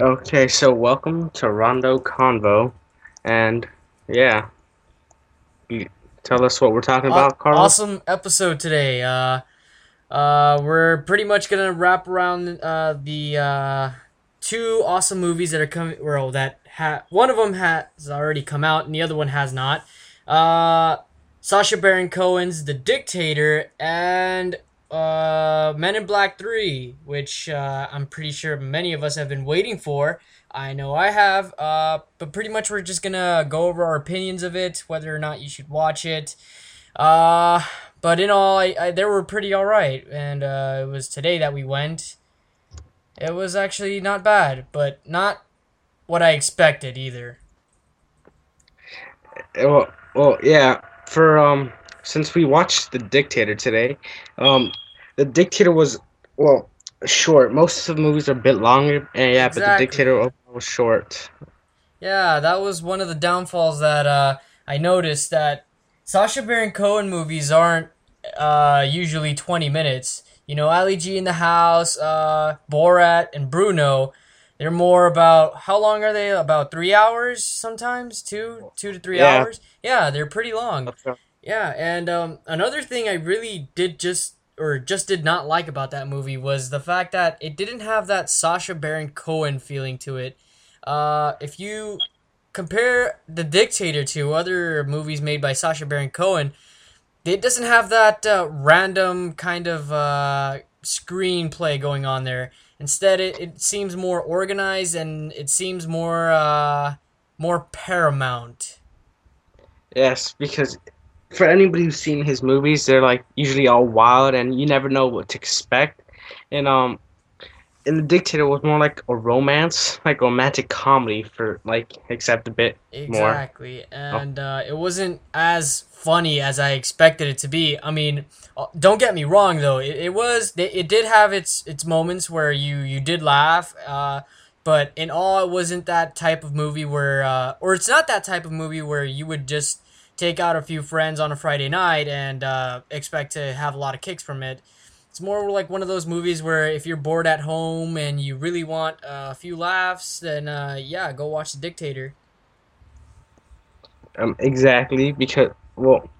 Okay, so welcome to Rondo Convo, and yeah, you tell us what we're talking about, Carlos. Awesome episode today. Uh, uh, we're pretty much gonna wrap around uh, the uh, two awesome movies that are coming. Well, that ha- one of them has already come out, and the other one has not. Uh, Sacha Baron Cohen's The Dictator and uh, Men in Black 3, which uh, I'm pretty sure many of us have been waiting for. I know I have, uh, but pretty much we're just gonna go over our opinions of it, whether or not you should watch it. Uh, but in all, I, I, they were pretty alright, and uh, it was today that we went. It was actually not bad, but not what I expected either. Well, well, yeah. For um, since we watched The Dictator today, um, The Dictator was well short. Most of the movies are a bit longer, and yeah, but The Dictator was short. Yeah, that was one of the downfalls that uh, I noticed that Sacha Baron Cohen movies aren't uh, usually 20 minutes. You know, Ali G in the House, uh, Borat, and Bruno, they're more about how long are they? About three hours sometimes, two, two to three Yeah. hours. Yeah, they're pretty long. Yeah, and um, another thing I really did just or just did not like about that movie was the fact that it didn't have that Sacha Baron Cohen feeling to it. Uh, if you compare The Dictator to other movies made by Sacha Baron Cohen, it doesn't have that uh, random kind of uh, screenplay going on there. Instead, it, it seems more organized and it seems more uh, more paramount. Yes, because for anybody who's seen his movies, they're like usually all wild, and you never know what to expect. And um, and The Dictator was more like a romance, like romantic comedy for like, except a bit more. Exactly, and uh, it wasn't as funny as I expected it to be. I mean, uh, don't get me wrong though; it, it was it, it did have its its moments where you you did laugh, uh, but in all, it wasn't that type of movie where, uh, or it's not that type of movie where you would just take out a few friends on a Friday night and uh, expect to have a lot of kicks from it. It's more like one of those movies where if you're bored at home and you really want a few laughs, then uh, yeah, go watch The Dictator. Um, exactly because well,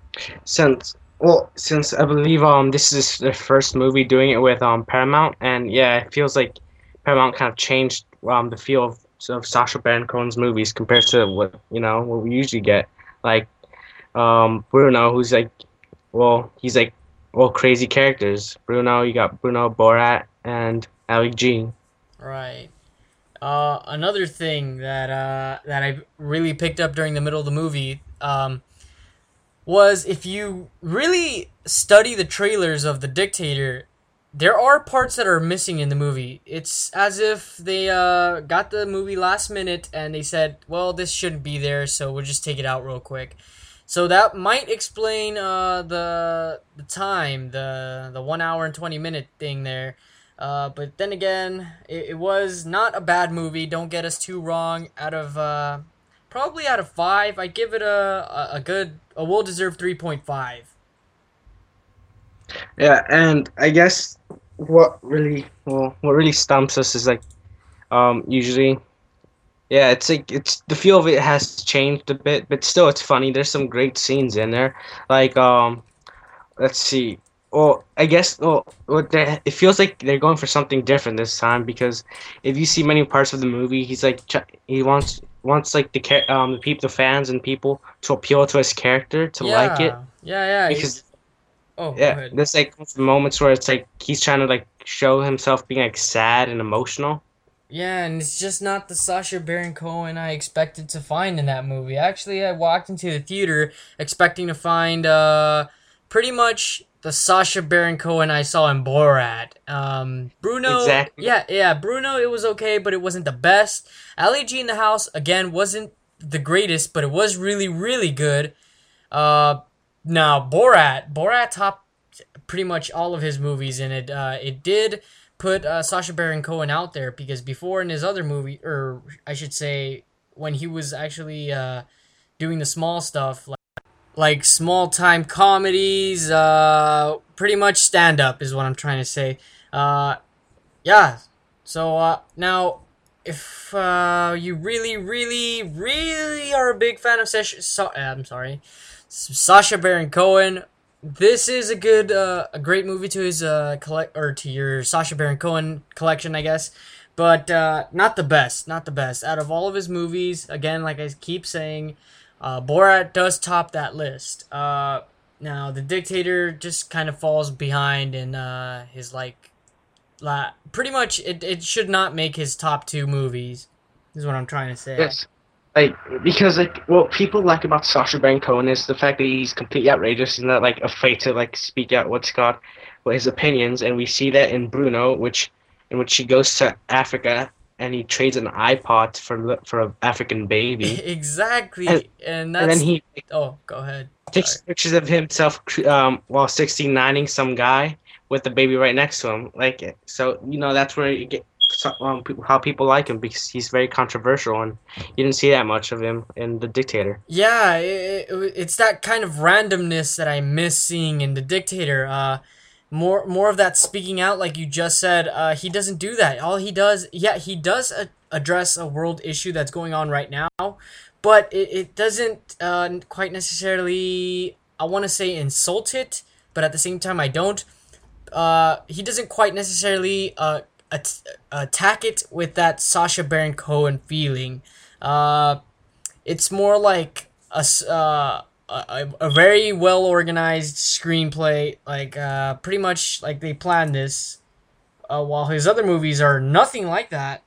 since well since I believe um this is the first movie doing it with um Paramount, and yeah, it feels like Paramount kind of changed um the feel of of Sacha Baron Cohen's movies compared to what you know what we usually get. Like um Bruno, who's like well he's like well crazy characters. Bruno, you got Bruno Borat and Ali G. Right. Uh, another thing that uh, that I really picked up during the middle of the movie um, was if you really study the trailers of The Dictator, there are parts that are missing in the movie. It's as if they uh, got the movie last minute and they said, "Well, this shouldn't be there, so we'll just take it out real quick." So that might explain uh, the the time, the the one hour and twenty minute thing there. Uh, but then again, it, it was not a bad movie. Don't get us too wrong. Out of uh, probably out of five, I give it a a, good, a well deserved three point five. Yeah, and I guess what really well what really stumps us is like um usually yeah, it's like it's the feel of it has changed a bit, but still it's funny. There's some great scenes in there. Like um let's see. Well, I guess well what they, it feels like they're going for something different this time because if you see many parts of the movie, he's like he wants wants like the um the people the fans and people to appeal to his character to yeah, like it Yeah, yeah. because oh, yeah, there's like moments where it's like he's trying to like show himself being like sad and emotional. Yeah, and it's just not the Sacha Baron Cohen I expected to find in that movie. Actually, I walked into the theater expecting to find uh, pretty much the Sacha Baron Cohen I saw in Borat. Um, Bruno, Exactly. yeah, yeah, Bruno, it was okay, but it wasn't the best. Ali G in the House again wasn't the greatest, but it was really, really good. Uh, now Borat, Borat topped pretty much all of his movies, and it uh, it did put uh, Sacha Baron Cohen out there because before in his other movie, or I should say, when he was actually uh, doing the small stuff like like small time comedies, uh, pretty much stand up is what I'm trying to say. Uh, yeah. So uh, now if uh, you really, really, really are a big fan of Sasha, Sa- I'm sorry, Sasha Baron Cohen, this is a good, uh, a great movie to his uh, collect or to your Sacha Baron Cohen collection, I guess. But uh, not the best, not the best. Out of all of his movies, again, like I keep saying, uh, Borat does top that list. Uh, now, The Dictator just kind of falls behind in uh, his like La- pretty much, it, it should not make his top two movies. Is what I'm trying to say. Yes. Like because like what people like about Sacha Baron Cohen is the fact that he's completely outrageous and not like afraid to like speak out what's got what his opinions, and we see that in Bruno, which in which he goes to Africa and he trades an iPod for for an African baby. exactly, And- and, that's. and then he oh, go ahead. takes Sorry. pictures of himself um, while 69ing some guy with the baby right next to him. Like so, you know that's where you get um, how people like him because he's very controversial, and you didn't see that much of him in The Dictator. Yeah, it, it, it's that kind of randomness that I miss seeing in the dictator. Uh, more more of that speaking out, like you just said. Uh, he doesn't do that. All he does, yeah, he does a- address a world issue that's going on right now, but it, it doesn't uh, quite necessarily. I want to say insult it, but at the same time, I don't. Uh, he doesn't quite necessarily uh, at- attack it with that Sacha Baron Cohen feeling. Uh, it's more like a, uh, a, a very well organized screenplay like uh, pretty much like they planned this uh, while his other movies are nothing like that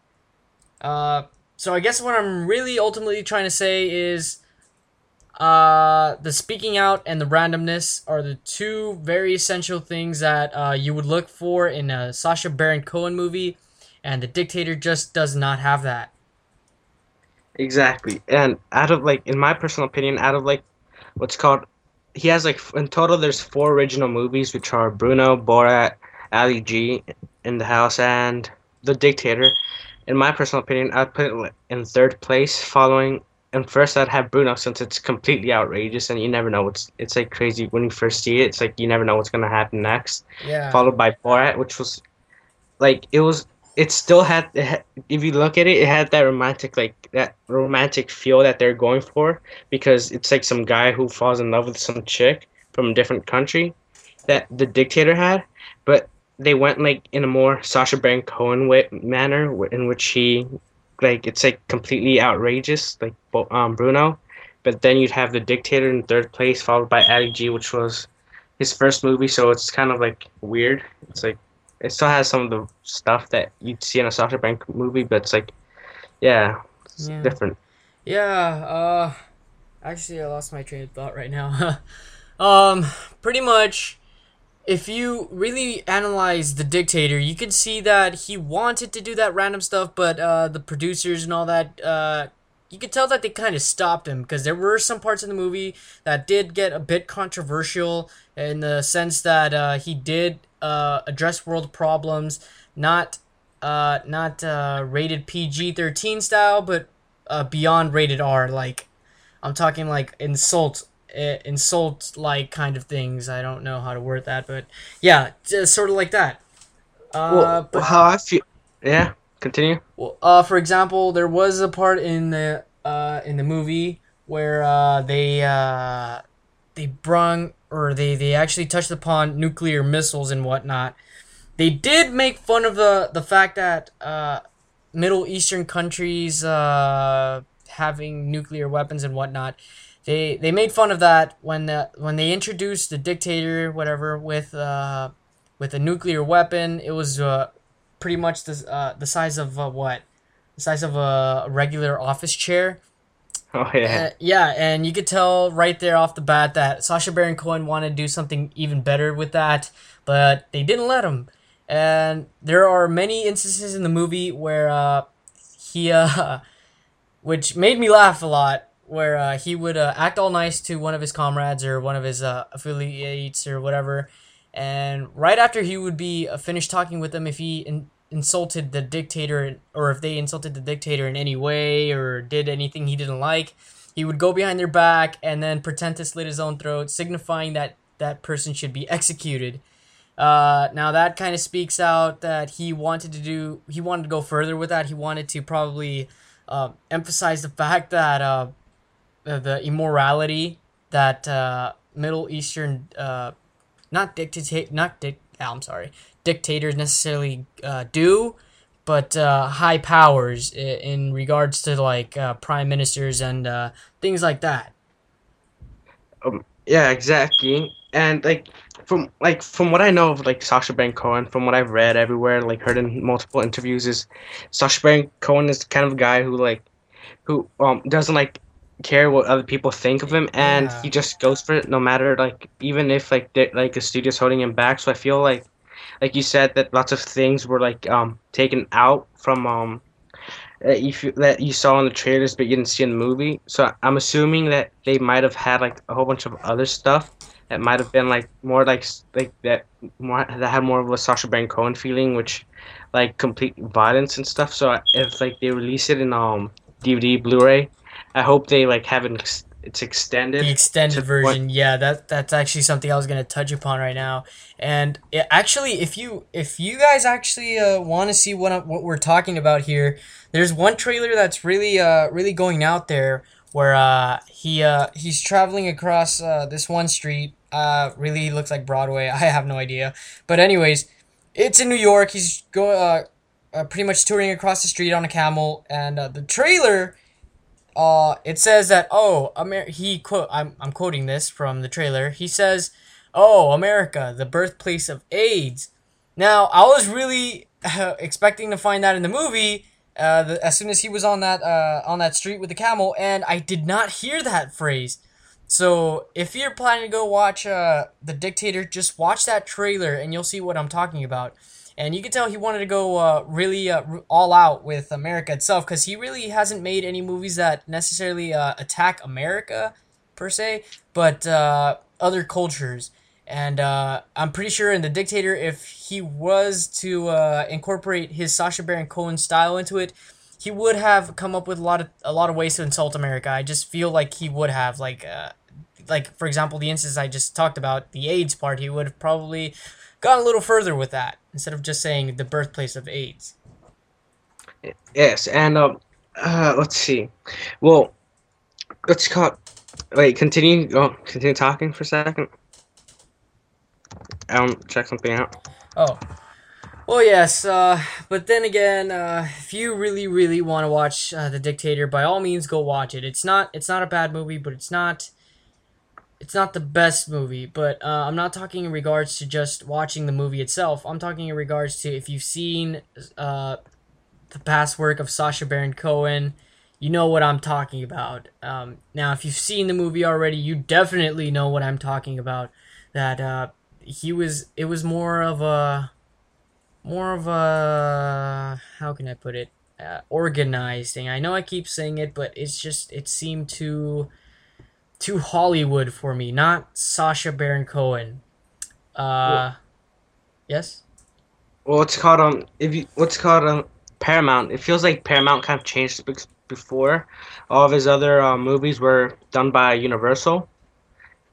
uh, so i guess what i'm really ultimately trying to say is uh, the speaking out and the randomness are the two very essential things that uh, you would look for in a Sacha Baron Cohen movie, and The Dictator just does not have that. Exactly, and out of like, in my personal opinion, out of like, what's called, he has like in total there's four original movies which are Bruno, Borat, Ali G, In the House, and The Dictator. In my personal opinion, I'd put it in third place, following. And first, I'd have Bruno since it's completely outrageous, and you never know what's. It's like crazy when you first see it. It's like you never know what's gonna happen next. Yeah. Followed by Borat, which was, like, it was. It still had. It had if you look at it, it had that romantic, like that romantic feel that they're going for because it's like some guy who falls in love with some chick from a different country that the dictator had, but they went like in a more Sacha Baron Cohen way, manner in which he like it's like completely outrageous like um Bruno, but then you'd have the dictator in third place followed by Ali G, which was his first movie, so it's kind of like weird. It's like it still has some of the stuff that you'd see in a Sacha Baron movie, but it's like yeah, it's Yeah. different. Yeah, uh actually I lost my train of thought right now. um pretty much if you really analyze the dictator, you can see that he wanted to do that random stuff, but uh the producers and all that uh you could tell that they kind of stopped him because there were some parts in the movie that did get a bit controversial in the sense that uh, he did uh, address world problems, not uh, not uh, rated PG thirteen style, but beyond rated R. Like I'm talking like insult, insult like kind of things. I don't know how to word that, but yeah, just sort of like that. Uh, well, but how I feel. Yeah, continue. well, uh, for example, there was a part in the uh, in the movie where uh, they uh, they brung or they, they actually touched upon nuclear missiles and whatnot. They did make fun of the the fact that uh, Middle Eastern countries uh, having nuclear weapons and whatnot. They they made fun of that when the, when they introduced the dictator whatever with uh, with a nuclear weapon. It was uh, pretty much the uh, the size of uh, what the size of a regular office chair. Oh yeah. Uh, yeah, and you could tell right there off the bat that Sacha Baron Cohen wanted to do something even better with that, but they didn't let him. And there are many instances in the movie where uh, he, uh, which made me laugh a lot, where uh, he would uh, act all nice to one of his comrades or one of his uh, affiliates or whatever, and right after he would be uh, finished talking with them, if he in- insulted the dictator or if they insulted the dictator in any way or did anything he didn't like, he would go behind their back and then pretend to slit his own throat, signifying that that person should be executed. Uh, now that kind of speaks out that he wanted to do. He wanted to go further with that. He wanted to probably uh, emphasize the fact that uh, the immorality that uh, Middle Eastern, uh, not dictate, not dic- oh, I'm sorry, dictators necessarily uh, do, but uh, high powers in, regards to like uh, prime ministers and things like that. Um, yeah, exactly. And like from like from what I know of like Sacha Baron Cohen, from what I've read everywhere, like heard in multiple interviews, is Sacha Baron Cohen is the kind of a guy who like who um doesn't like care what other people think of him, and Yeah. he just goes for it no matter like even if like like the studio's holding him back. So I feel like like you said that lots of things were like um taken out from um that you that you saw in the trailers but you didn't see in the movie. So I'm assuming that they might have had like a whole bunch of other stuff that might have been like more like like that more that had more of a Sacha Baron Cohen feeling, which like complete violence and stuff. So if like they release it in um DVD Blu-ray, I hope they like have it ex- it's extended. The extended version, yeah, that that's actually something I was gonna touch upon right now. And it, actually, if you if you guys actually uh, want to see what what we're talking about here, there's one trailer that's really uh really going out there where uh he uh he's traveling across uh this one street. Uh, really looks like Broadway. I have no idea, but anyways, it's in New York. He's go uh, uh pretty much touring across the street on a camel, and uh, the trailer uh, it says that oh, Amer- he quote I'm I'm quoting this from the trailer. He says, "Oh, America, the birthplace of AIDS." Now, I was really uh, expecting to find that in the movie uh, the, as soon as he was on that uh, on that street with the camel, and I did not hear that phrase. So, if you're planning to go watch uh, the Dictator, just watch that trailer, and you'll see what I'm talking about. And you can tell he wanted to go uh, really uh, all out with America itself because he really hasn't made any movies that necessarily uh, attack America per se, but uh, other cultures. And uh, I'm pretty sure in The Dictator, if he was to uh, incorporate his Sacha Baron Cohen style into it, he would have come up with a lot of a lot of ways to insult America. I just feel like he would have like like for example the instance I just talked about the AIDS part. He would have probably gone a little further with that instead of just saying the birthplace of AIDS. Yes, and um, uh, let's see. Well, let's call. Wait, continue. Oh, continue talking for a second. Um, check something out. Oh. Well, yes, uh, but then again, uh, if you really, really want to watch uh, The Dictator, by all means, go watch it. It's not, it's not a bad movie, but it's not, it's not the best movie. But uh, I'm not talking in regards to just watching the movie itself. I'm talking in regards to if you've seen uh, the past work of Sacha Baron Cohen, you know what I'm talking about. Um, now, if you've seen the movie already, you definitely know what I'm talking about. That uh, he was, it was more of a more of a how can I put it uh, organized thing. I know I keep saying it, but it's just it seemed too too Hollywood for me, not Sacha Baron Cohen. Uh, yes. Well, what's called um, if you what's called um, Paramount. It feels like Paramount kind of changed before. All of his other uh, movies were done by Universal,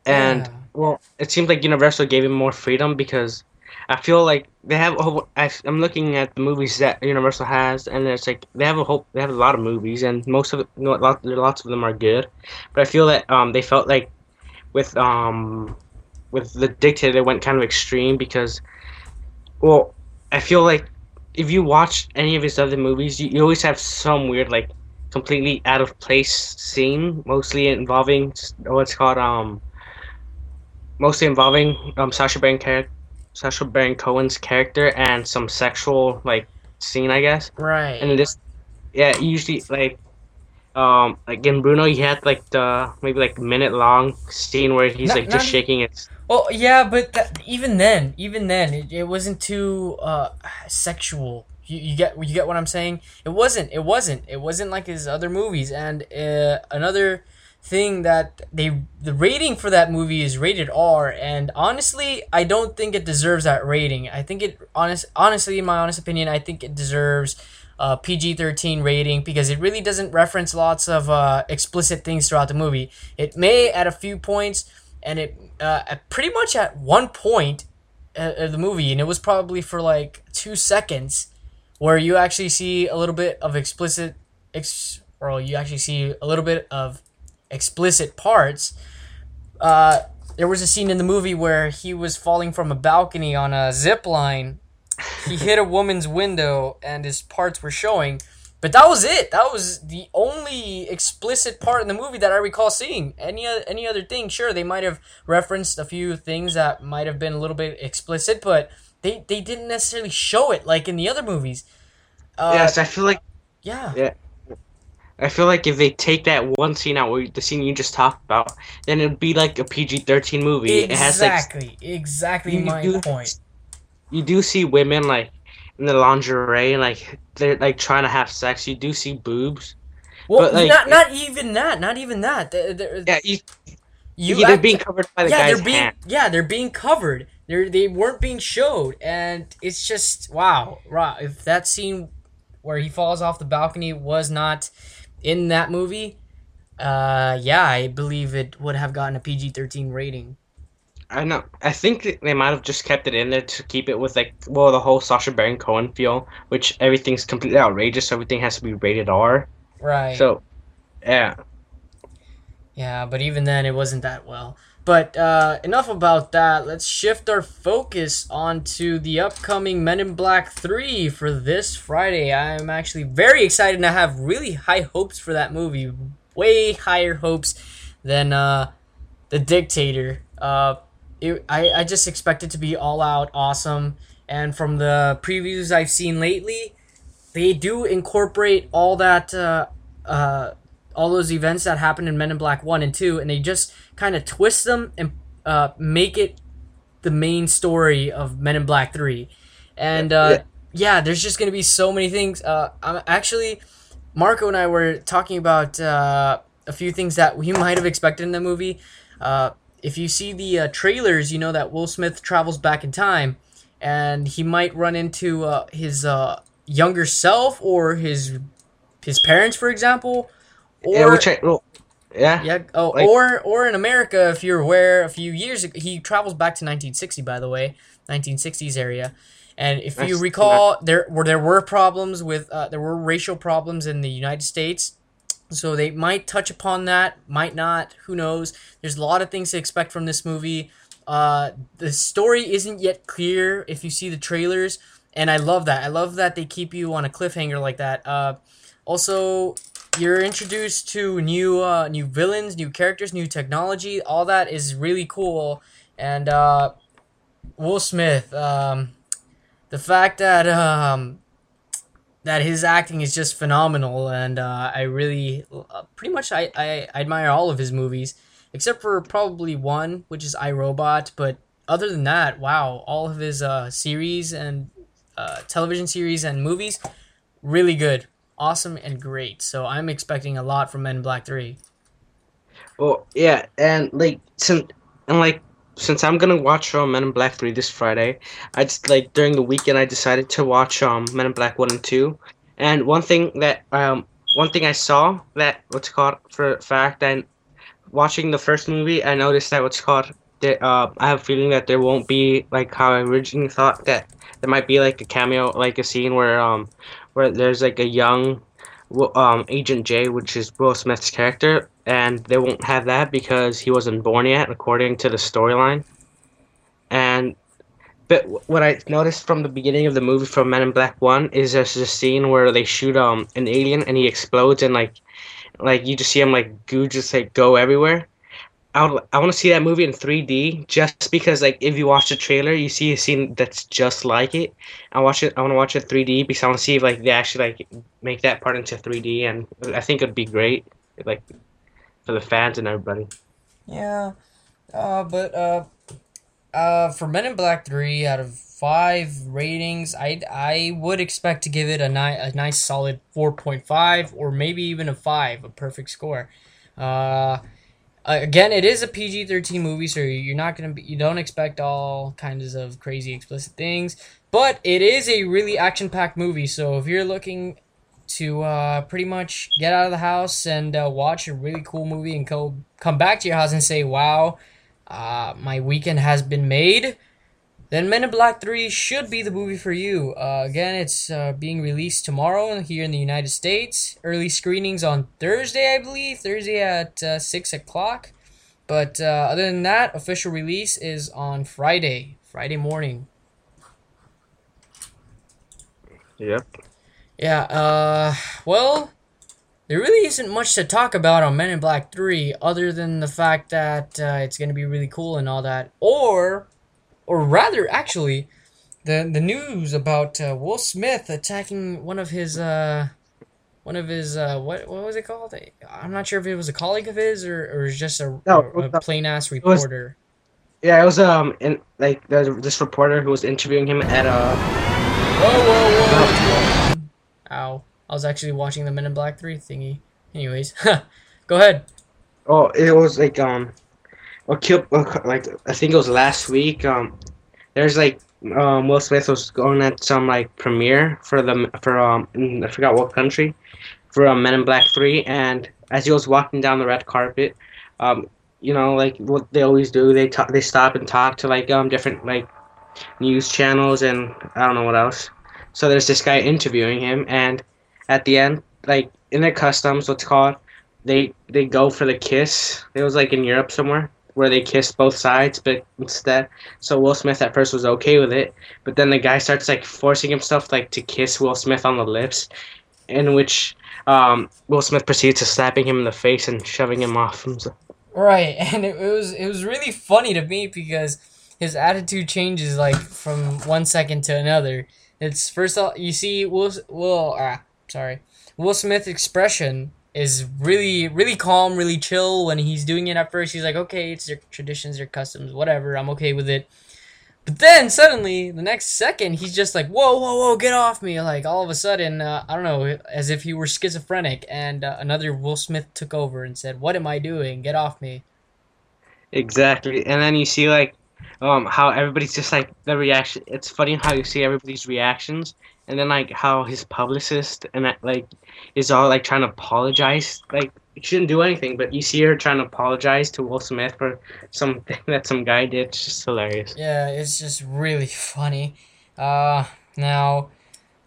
and Yeah. well, it seems like Universal gave him more freedom because I feel like they have. A whole, I, I'm looking at the movies that Universal has, and it's like they have a whole. They have a lot of movies, and most of it, you know, lot, lots of them are good. But I feel that um, they felt like with um, with the Dictator, they went kind of extreme because, well, I feel like if you watch any of his other movies, you, you always have some weird like completely out of place scene, mostly involving what's called um, mostly involving um Sacha Baron. Sacha Baron Cohen's character and some sexual like scene, I guess. Right. And this, yeah, usually like, um, like in Bruno, he had like the maybe like minute long scene where he's Not- like just not- shaking his. Well, yeah, but that, even then, even then, it, it wasn't too uh, sexual. You, you get you get what I'm saying? It wasn't. It wasn't. It wasn't like his other movies. And uh, another thing that they the rating for that movie is rated R. And honestly, I don't think it deserves that rating. I think it honest honestly, in my honest opinion, I think it deserves uh, PG-13 rating because it really doesn't reference lots of uh, explicit things throughout the movie. It may at a few points, and it uh, pretty much at one point, uh, of the movie, and it was probably for like two seconds, where you actually see a little bit of explicit, ex- or you actually see a little bit of explicit parts. Uh, there was a scene in the movie where he was falling from a balcony on a zip line. He hit a woman's window, and his parts were showing. But that was it. That was the only explicit part in the movie that I recall seeing. Any any other thing, sure, they might have referenced a few things that might have been a little bit explicit, but they they didn't necessarily show it like in the other movies. Uh, yes, I feel like yeah. Yeah. I feel like if they take that one scene out, the scene you just talked about, then it'd be like a PG thirteen movie. Exactly, it has like, exactly my do, point. You do see women like in the lingerie, like they're like trying to have sex. You do see boobs. Well, but, like, not not even that. Not even that. They're, they're, yeah, you, you yeah, they're being covered by the yeah, guy's they're being, hand. Yeah, they're being covered. They're they weren't being showed, and it's just wow. Wow, if that scene where he falls off the balcony was not in that movie, uh, yeah, I believe it would have gotten a PG thirteen rating. I know. I think they might have just kept it in there to keep it with like well the whole Sacha Baron Cohen feel, which everything's completely outrageous. So everything has to be rated R. Right. So, yeah. Yeah, but even then, it wasn't that well. But uh, enough about that. Let's shift our focus onto the upcoming Men in Black 3 for this Friday. I'm actually very excited and I have really high hopes for that movie. Way higher hopes than uh, The Dictator. Uh, it, I, I just expect it to be all out awesome. And from the previews I've seen lately, they do incorporate all that, uh, uh, all those events that happened in Men in Black 1 and 2, and they just kind of twist them and uh, make it the main story of Men in Black 3. And uh, yeah. yeah. there's just going to be so many things. Uh, I'm actually, Marco and I were talking about uh, a few things that we might have expected in the movie. Uh, if you see the uh, trailers, you know that Will Smith travels back in time, and he might run into uh, his uh, younger self or his his parents, for example. Or, yeah, which I, well, yeah, yeah. Oh, like, or or in America, if you're aware, a few years ago, he travels back to 1960. By the way, 1960s area. And if you recall, there were there were problems with uh, there were racial problems in the United States so they might touch upon that, might not. Who knows? There's a lot of things to expect from this movie. Uh, the story isn't yet clear if you see the trailers, and I love that. I love that they keep you on a cliffhanger like that. Uh, also, you're introduced to new uh, new villains, new characters, new technology. All that is really cool. And uh, Will Smith, um, the fact that um, that his acting is just phenomenal, and uh, I really, uh, pretty much, I, I, I admire all of his movies, except for probably one, which is I Robot. But other than that, wow, all of his uh, series and uh, television series and movies, really good, awesome, and great. So I'm expecting a lot from Men in Black Three. Well, yeah, and like since and like since I'm gonna watch um, Men in Black Three this Friday, I just like during the weekend I decided to watch um Men in Black One and Two, and one thing that um one thing I saw that what's called for fact and watching the first movie I noticed that what's called that uh I have a feeling that there won't be like how I originally thought that there might be like a cameo like a scene where um where there's like a young um Agent J which is Will Smith's character and they won't have that because he wasn't born yet, according to the storyline. And but what I noticed from the beginning of the movie from Men in Black One is there's a scene where they shoot um an alien and he explodes and like like you just see him like goo just like go everywhere. I would, I want to see that movie in 3D just because like if you watch the trailer you see a scene that's just like it. I watch it. I want to watch it 3D because I want to see if like they actually like make that part into 3D and I think it'd be great. Like for the fans and everybody. Yeah, uh, but uh, uh, for Men in Black Three, out of five ratings, I I would expect to give it a nice a nice solid four point five or maybe even a five, a perfect score. Uh, again, it is a PG thirteen movie, so you're not gonna be you don't expect all kinds of crazy explicit things, but it is a really action packed movie. So if you're looking to uh, pretty much get out of the house and uh, watch a really cool movie and co- come back to your house and say, wow, uh, my weekend has been made. Then Men in Black 3 should be the movie for you. Uh, again, it's uh, being released tomorrow here in the United States. Early screenings on Thursday, I believe. Thursday at uh, 6 o'clock. But uh, other than that, official release is on Friday. Friday morning. Yep. Yeah, uh, well, there really isn't much to talk about on Men in Black 3 other than the fact that uh, it's going to be really cool and all that. Or, or rather, actually, the the news about uh, Will Smith attacking one of his, uh, one of his, uh, what what was it called? I'm not sure if it was a colleague of his or, or just a, No, a, a plain ass was- reporter. Yeah, it was um, in like this reporter who was interviewing him at uh, Whoa, whoa, whoa! Ow. I was actually watching the Men in Black 3 thingy. Anyways, go ahead. oh, it was like um, a kill, like I think it was last week. Um, there's like um, Will Smith was going at some like premiere for the for um, I forgot what country, for um, Men in Black Three, and as he was walking down the red carpet, um, you know, like what they always do, they talk, they stop and talk to like um different like news channels and I don't know what else. So there's this guy interviewing him, and at the end, like in their customs, what's called, they they go for the kiss. It was like in Europe somewhere where they kissed both sides, but instead, so Will Smith at first was okay with it, but then the guy starts like forcing himself like to kiss Will Smith on the lips, in which um, Will Smith proceeds to slapping him in the face and shoving him off. Right, and it, was it was really funny to me because his attitude changes like from one second to another. It's first all you see Will Will ah sorry Will Smith's expression is really really calm, really chill when he's doing it. At first, he's like, okay, it's your traditions, your customs, whatever. I'm okay with it. But then suddenly, the next second, he's just like, whoa, whoa, whoa, get off me! Like all of a sudden, uh, I don't know, as if he were schizophrenic, and uh, another Will Smith took over and said, "What am I doing? Get off me!" Exactly, and then you see like um how everybody's just like the reaction. It's funny how you see everybody's reactions, and then like how his publicist and like is all like trying to apologize. Like he shouldn't do anything, but you see her trying to apologize to Will Smith for something that some guy did. It's just hilarious. Yeah, it's just really funny. Uh, now,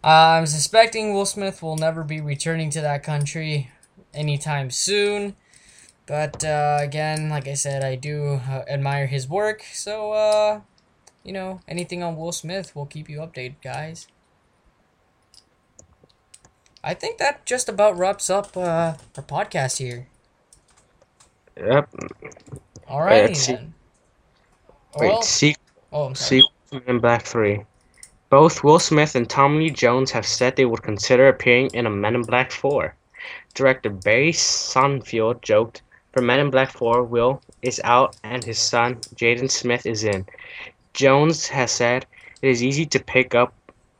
I'm suspecting Will Smith will never be returning to that country anytime soon. But uh, again, like I said, I do uh, admire his work. So, uh, you know, anything on Will Smith, we'll keep you updated, guys. I think that just about wraps up uh, our podcast here. Yep. Let's see. then. Wait, Well, see, oh, I'm sorry. see, Men in Black Three. Both Will Smith and Tommy Lee Jones have said they would consider appearing in a Men in Black 4. Director Barry Sonnenfeld joked, For Men in Black 4, Will is out and his son, Jaden Smith, is in. Jones has said, It is easy to pick up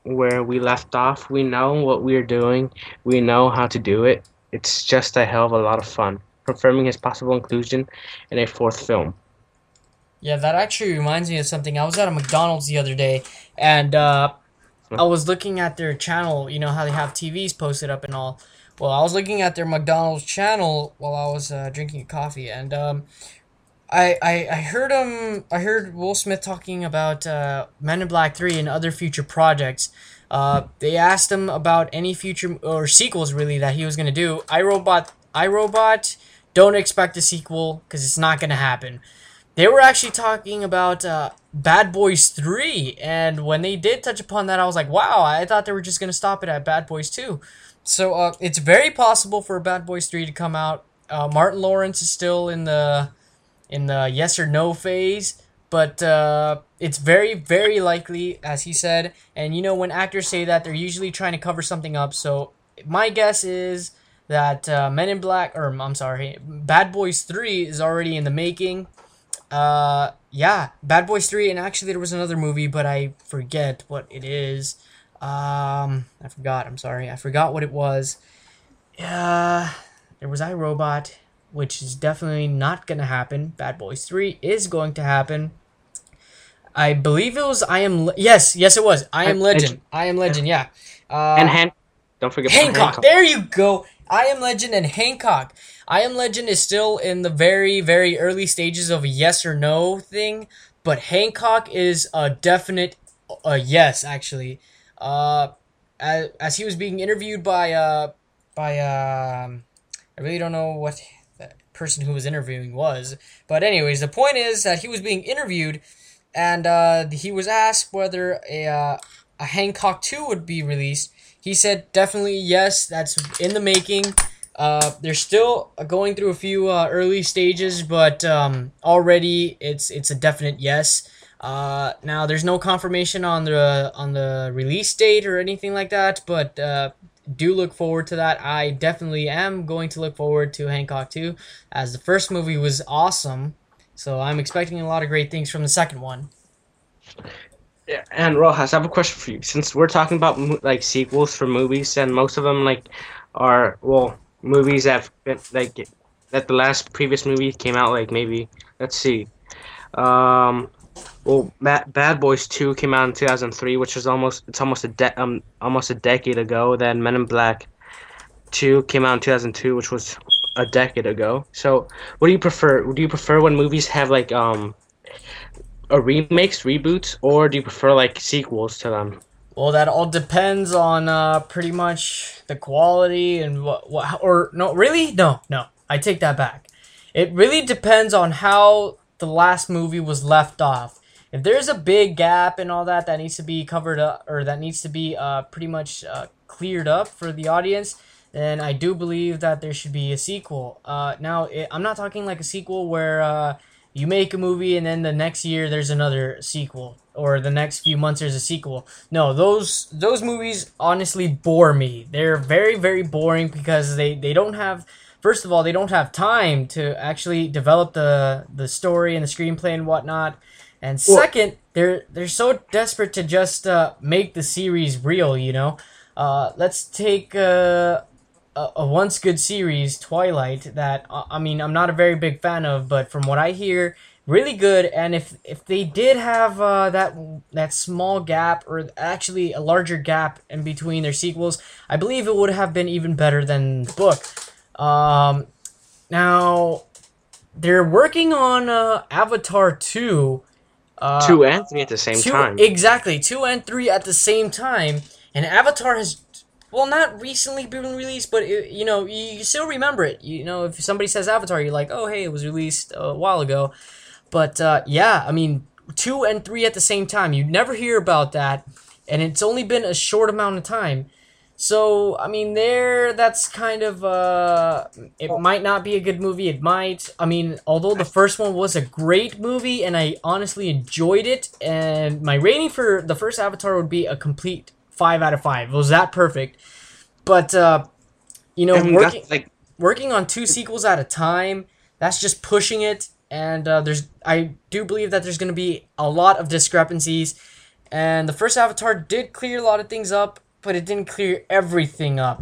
where we left off. We know what we're doing, we know how to do it. It's just a hell of a lot of fun. Confirming his possible inclusion in a fourth film. Yeah, that actually reminds me of something. I was at a McDonald's the other day, and uh, I was looking at their channel. You know how they have TVs posted up and all. Well, I was looking at their McDonald's channel while I was uh, drinking coffee, and um, I, I I heard him. I heard Will Smith talking about uh, Men in Black Three and other future projects. Uh, they asked him about any future or sequels really that he was gonna do. iRobot, iRobot. Don't expect a sequel because it's not gonna happen they were actually talking about uh, Bad Boys 3, and when they did touch upon that, I was like, wow, I thought they were just to stop it at Bad Boys 2. So uh, it's very possible for Bad Boys 3 to come out. Uh, Martin Lawrence is still in the in the yes or no phase, but uh, it's very, very likely, as he said. And you know, when actors say that, they're usually trying to cover something up. So my guess is that uh, Men in Black, or I'm sorry, Bad Boys 3 is already in the making. Uh, yeah, Bad Boys 3, and actually there was another movie, but I forget what it is. Um, I forgot, I'm sorry. I forgot what it was. Yeah, there was iRobot, which is definitely not gonna happen. Bad Boys 3 is going to happen. I believe it was I Am... Le- yes, yes it was. I Am Legend. I Am Legend, yeah. Uh, and Han- don't forget Hancock. Hancock. There you go. I Am Legend and Hancock. I Am Legend is still in the very, very early stages of a yes or no thing, but Hancock is a definite uh, yes. Actually, uh, as, as he was being interviewed by uh by um, I really don't know what person who was interviewing was, but anyways, the point is that he was being interviewed, and uh, he was asked whether a uh, a Hancock two would be released. He said definitely yes. That's in the making. Uh, they're still going through a few uh, early stages, but um, already it's it's a definite yes. Uh, now there's no confirmation on the on the release date or anything like that, but uh, do look forward to that. I definitely am going to look forward to Hancock 2, as the first movie was awesome. So I'm expecting a lot of great things from the second one. Yeah, and Rojas, I have a question for you. Since we're talking about like sequels for movies, and most of them like are well movies that have been like that the last previous movie came out like maybe let's see, um, well Bad, Boys Two came out in two thousand three, which was almost it's almost a de- um almost a decade ago. Then Men in Black Two came out in two thousand two, which was a decade ago. So, what do you prefer? Do you prefer when movies have like um a remakes, reboots, or do you prefer like sequels to them? Well, that all depends on uh, pretty much the quality and what, what, or no, really, no, no, I take that back. It really depends on how the last movie was left off. If there's a big gap and all that that needs to be covered up, or that needs to be uh, pretty much uh, cleared up for the audience, then I do believe that there should be a sequel. Uh, now, it, I'm not talking like a sequel where uh, you make a movie and then the next year there's another sequel or the next few months there's a sequel no those those movies honestly bore me they're very very boring because they they don't have first of all they don't have time to actually develop the the story and the screenplay and whatnot and second they're they're so desperate to just uh, make the series real you know uh, let's take uh, a, a once good series, Twilight, that uh, I mean I'm not a very big fan of, but from what I hear, really good. And if if they did have uh, that that small gap, or actually a larger gap in between their sequels, I believe it would have been even better than the book. Um, now they're working on uh, Avatar two. Uh, two and three at the same two, time. Exactly, two and three at the same time. And Avatar has well, not recently been released, but it, you know, you, you, still remember it. You know, if somebody says Avatar, you're like, oh, hey, it was released a while ago. But uh, yeah, I mean, two and three at the same time. You never hear about that, and it's only been a short amount of time. So I mean, there, that's kind of uh, it might not be a good movie. It might. I mean, although the first one was a great movie, and I honestly enjoyed it, and my rating for the first Avatar would be a complete five out of five. It was that perfect. But uh, you know, working like working on two sequels at a time, that's just pushing it. And uh, there's, I do believe that there's going to be a lot of discrepancies. And the first Avatar did clear a lot of things up, but it didn't clear everything up.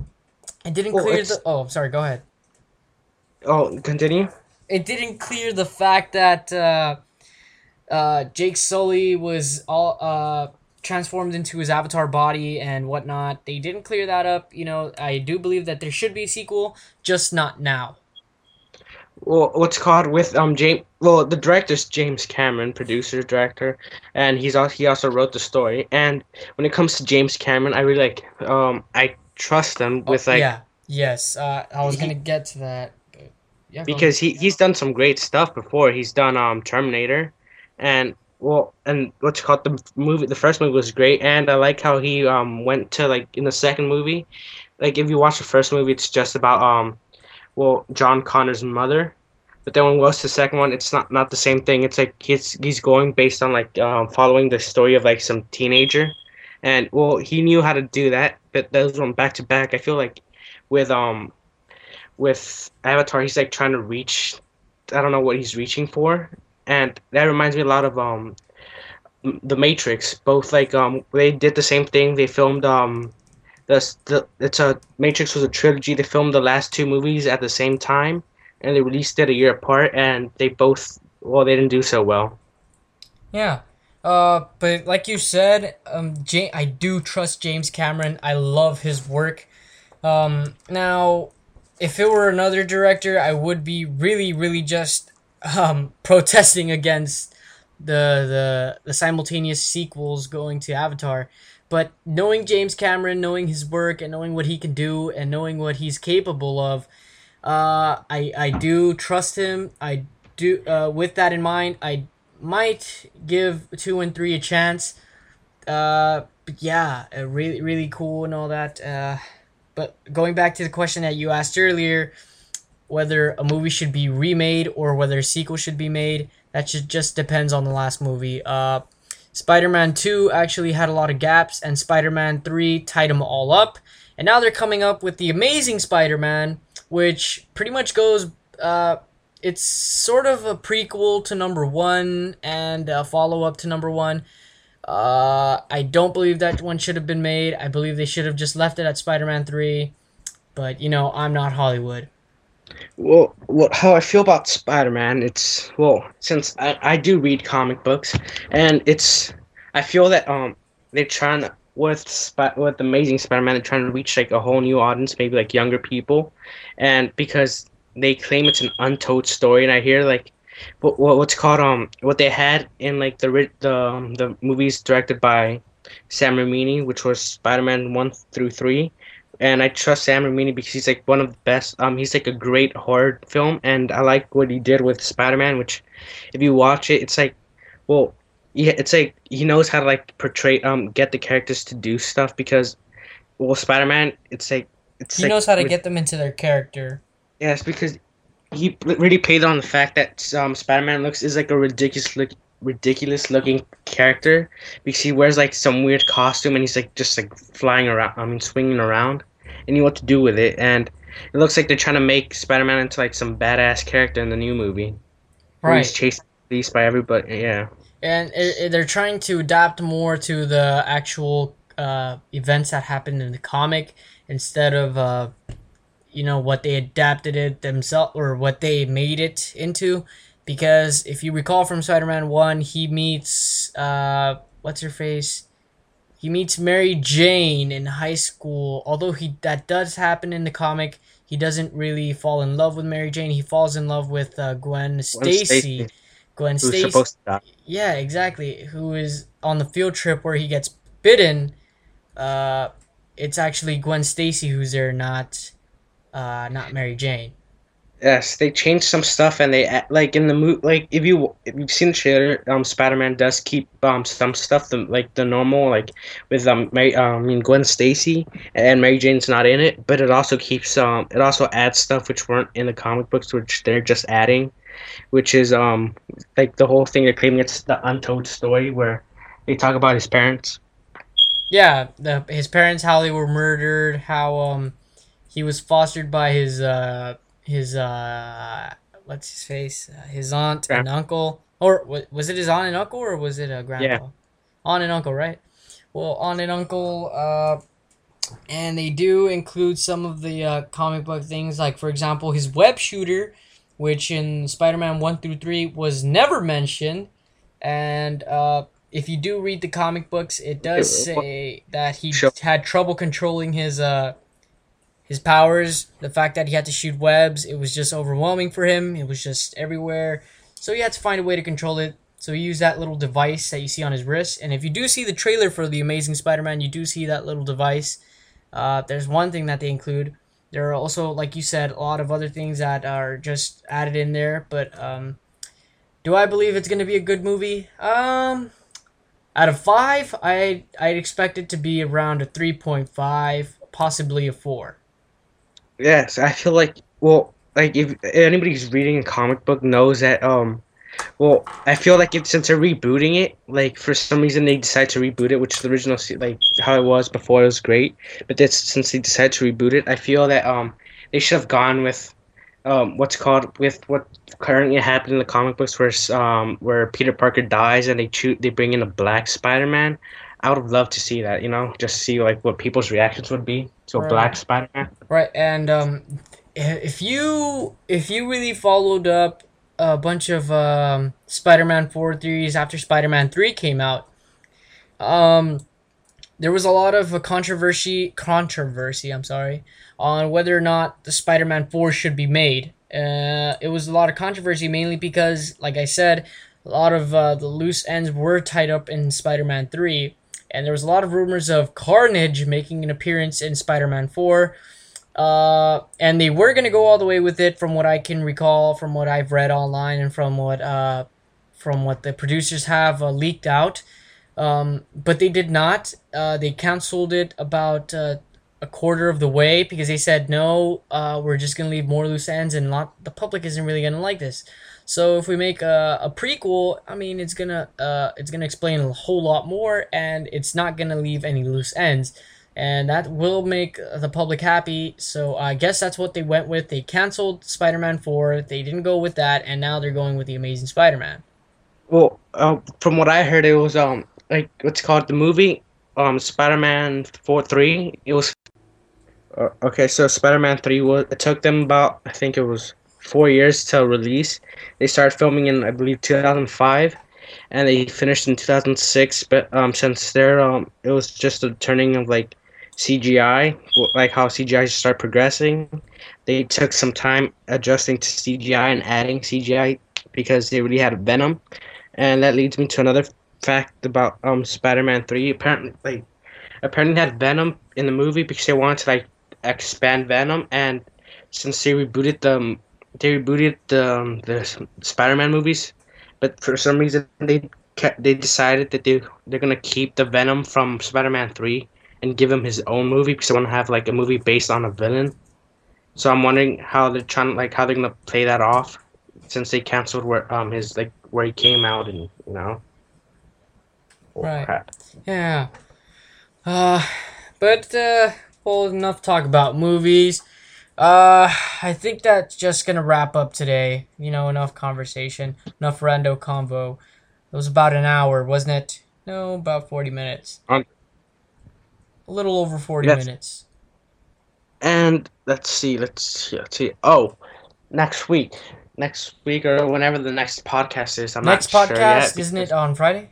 It didn't well, clear the. Oh, sorry. Go ahead. Oh, continue. It didn't clear the fact that uh, uh, Jake Sully was all uh, transformed into his avatar body and whatnot. They didn't clear that up. You know, I do believe that there should be a sequel, just not now. Well, what's called with um James? Well, the director's James Cameron, producer director, and he's also he also wrote the story. And when it comes to James Cameron, I really like um I trust him with like yeah yes uh, I was gonna get to that. yeah, because he, he's done some great stuff before. He's done um Terminator, and well, and what's called the movie. The first movie was great, and I like how he um went to like in the second movie. Like if you watch the first movie, it's just about um, well John Connor's mother, but then when we watch the second one, it's not not the same thing. It's like he's he's going based on like um following the story of like some teenager, and well he knew how to do that, but those went back to back. I feel like with um with Avatar, he's like trying to reach. I don't know what he's reaching for, and that reminds me a lot of um the Matrix. Both like um they did the same thing. They filmed um the, the it's a Matrix was a trilogy. They filmed the last two movies at the same time, and they released it a year apart. And they both well they didn't do so well. Yeah. Uh, but like you said, um, J- I do trust James Cameron. I love his work. Um, now, if it were another director, I would be really, really just um, protesting against the the the simultaneous sequels going to Avatar. But knowing James Cameron, knowing his work, and knowing what he can do, and knowing what he's capable of, uh, I I do trust him. I do. Uh, with that in mind, I might give two and three a chance. Uh, yeah, really really cool and all that. Uh, but going back to the question that you asked earlier, whether a movie should be remade or whether a sequel should be made, that just just depends on the last movie. Uh, Spider-Man 2 actually had a lot of gaps, and Spider-Man 3 tied them all up. And now they're coming up with the Amazing Spider-Man, which pretty much goes. Uh, it's sort of a prequel to number one and a follow-up to number one. Uh, I don't believe that one should have been made. I believe they should have just left it at Spider-Man 3. But you know, I'm not Hollywood. Well, what how I feel about Spider-Man, it's well, since I, I do read comic books, and it's I feel that um they're trying with Sp- with Amazing Spider-Man, they're trying to reach like a whole new audience, maybe like younger people, and because they claim it's an untold story, and I hear like what, what what's called um what they had in like the the um, the movies directed by Sam Raimi, which was Spider-Man one through three and I trust Sam Raimi because he's like one of the best. Um, he's like a great horror film, and I like what he did with Spider Man. Which, if you watch it, it's like, well, yeah, it's like he knows how to like portray, um, get the characters to do stuff because, well, Spider Man, it's like it's He like, knows how to with- get them into their character. Yes, because he really played on the fact that um, Spider Man looks is like a ridiculous look, ridiculous looking character because he wears like some weird costume and he's like just like flying around. I mean, swinging around, and you what to do with it. And it looks like they're trying to make Spider Man into like some badass character in the new movie. Where He's chased police by everybody. Yeah. and it, it- they're trying to adapt more to the actual uh, events that happened in the comic instead of uh, you know what they adapted it themselves or what they made it into because if you recall from spider-man 1 he meets uh, what's her face he meets mary jane in high school although he that does happen in the comic he doesn't really fall in love with mary jane he falls in love with uh, gwen stacy Stacy, gwen stacy supposed to die. yeah, exactly. Who is on the field trip where he gets bitten? Uh, it's actually Gwen Stacy who's there, not, uh, not Mary Jane. Yes, they changed some stuff, and they like in the movie. Like if you if you've seen the trailer, um, Spider Man does keep um some stuff the, like the normal like with um Mary, um, I mean Gwen Stacy and Mary Jane's not in it, but it also keeps um it also adds stuff which weren't in the comic books, which they're just adding, which is um like the whole thing they're claiming it's the untold story where they talk about his parents. Yeah, the his parents how they were murdered, how um he was fostered by his uh his uh what's his face uh, his aunt and uncle or wa- was it his aunt and uncle or was it a grandpa? Yeah. Aunt and uncle, right? Well, aunt and uncle, uh, and they do include some of the uh, comic book things, like for example his web shooter, which in Spider-Man one through three was never mentioned, and uh, if you do read the comic books, it does say that he had trouble controlling his uh his powers. The fact that he had to shoot webs, it was just overwhelming for him. It was just everywhere, so he had to find a way to control it. So he used that little device that you see on his wrist. And if you do see the trailer for the Amazing Spider-Man, you do see that little device. Uh, there's one thing that they include. There are also, like you said, a lot of other things that are just added in there. But um, do I believe it's going to be a good movie? Um, out of five, I I'd expect it to be around a three point five, possibly a four. Yes, I feel like well, like if anybody who's reading a comic book knows that um, well, I feel like it since they're rebooting it, like for some reason they decide to reboot it, which the original like how it was before it was great, but this since they decided to reboot it, I feel that um they should have gone with um what's called with what currently happened in the comic books where um where Peter Parker dies and they choose they bring in a black Spider-Man. I would have loved to see that, you know, just see like what people's reactions would be to a Right. black Spider-Man. Right, and um, if you if you really followed up a bunch of um, Spider-Man four theories after Spider-Man three came out, um, there was a lot of uh, controversy controversy. I'm sorry on whether or not the Spider-Man four should be made. Uh, it was a lot of controversy mainly because, like I said, a lot of uh, the loose ends were tied up in Spider-Man three, and there was a lot of rumors of Carnage making an appearance in Spider-Man four. Uh, and they were gonna go all the way with it, from what I can recall, from what I've read online, and from what uh, from what the producers have uh, leaked out. Um, but they did not. Uh, they canceled it about uh, a quarter of the way because they said no. Uh, we're just gonna leave more loose ends, and not the public isn't really gonna like this. So if we make a, a prequel, I mean, it's gonna uh, it's gonna explain a whole lot more, and it's not gonna leave any loose ends, and that will make the public happy. So I guess that's what they went with. They canceled Spider-Man Four. They didn't go with that, and now they're going with the Amazing Spider-Man. Well, uh, from what I heard, it was um like what's called the movie um Spider-Man Four Three. It was uh, okay. So Spider-Man Three was it took them about I think it was four years to release. They started filming in I believe 2005, and they finished in 2006. But um since there um it was just a turning of like CGI, like how CGI started progressing. They took some time adjusting to CGI and adding CGI because they really had Venom, and that leads me to another fact about um Spider-Man Three. Apparently, like apparently had Venom in the movie because they wanted to like expand Venom, and since they rebooted the they rebooted the um, the Spider-Man movies, but for some reason they kept, they decided that they they're gonna keep the Venom from Spider-Man Three and give him his own movie because they want to have like a movie based on a villain. So I'm wondering how they're trying like how they're gonna play that off since they canceled where um his like where he came out and you know. Right. Yeah. Uh, but uh, well, enough talk about movies. Uh, I think that's just gonna wrap up today. You know, enough conversation, enough rando convo. It was about an hour, wasn't it? No, about forty minutes. Um, a little over forty yes. minutes. And let's see, let's see, let's see. Oh, next week, next week or whenever the next podcast is. I'm next not podcast, sure yet, isn't it on Friday?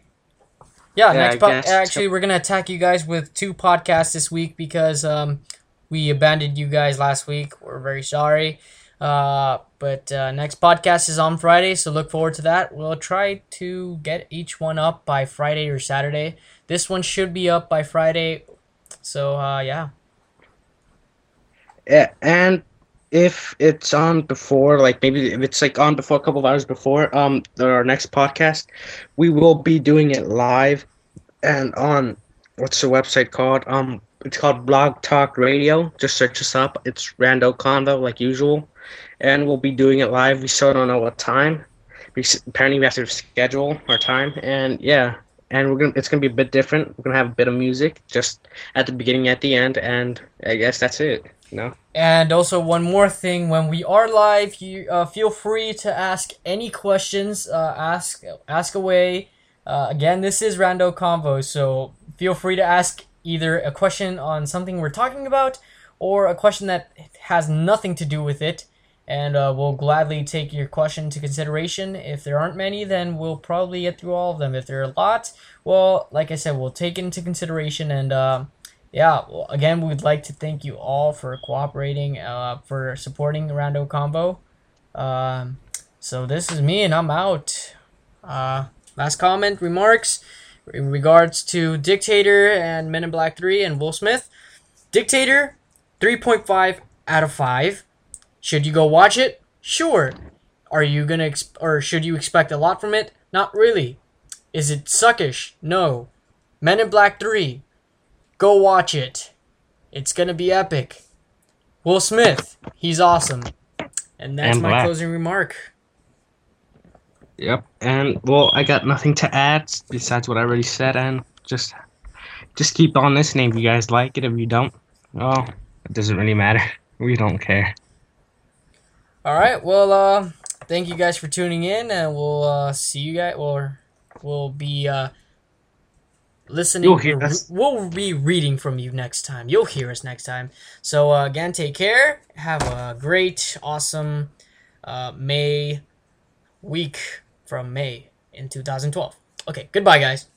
Yeah, yeah next podcast. actually we're gonna attack you guys with two podcasts this week because um, we abandoned you guys last week. We're very sorry. Uh, but uh, next podcast is on Friday, so look forward to that. We'll try to get each one up by Friday or Saturday. This one should be up by Friday. So uh, yeah. Yeah, and if it's on before, like maybe if it's like on before a couple of hours before um our next podcast, we will be doing it live and on what's the website called? Um, it's called Blog Talk Radio. Just search us up. It's Rando Convo like usual, and we'll be doing it live. We still don't know what time. We apparently we have to schedule our time, and yeah, and we're gonna it's gonna be a bit different. We're gonna have a bit of music just at the beginning, at the end, and I guess that's it. No. And also one more thing: when we are live, you uh, feel free to ask any questions. Uh, ask ask away. Uh, again, this is Rando Convo, so feel free to ask either a question on something we're talking about or a question that has nothing to do with it. And uh, we'll gladly take your question into consideration. If there aren't many, then we'll probably get through all of them. If there are a lot, well, like I said, we'll take it into consideration and uh, yeah, well, again, we'd like to thank you all for cooperating, uh, for supporting Rando Convo. Um, so this is me, and I'm out. Uh, last comment, remarks in regards to Dictator and Men in Black 3 and Will Smith. Dictator, 3.5 out of 5. Should you go watch it? Sure. Are you gonna or should you expect a lot from it? Not really. Is it suckish? No. Men in Black 3, Go watch it. It's gonna be epic. Will Smith, he's awesome. And that's and my closing remark. Yep. And well, I got nothing to add besides what I already said, and just just keep on listening if you guys like it. If you don't, well, it doesn't really matter. We don't care. All right. Well, uh, thank you guys for tuning in, and we'll uh, see you guys. Or we'll be. Uh, listening. You'll hear us. We'll be reading from you next time. You'll hear us next time. So uh, again, take care. Have a great, awesome uh, May week from May in 2012. Okay, goodbye, guys.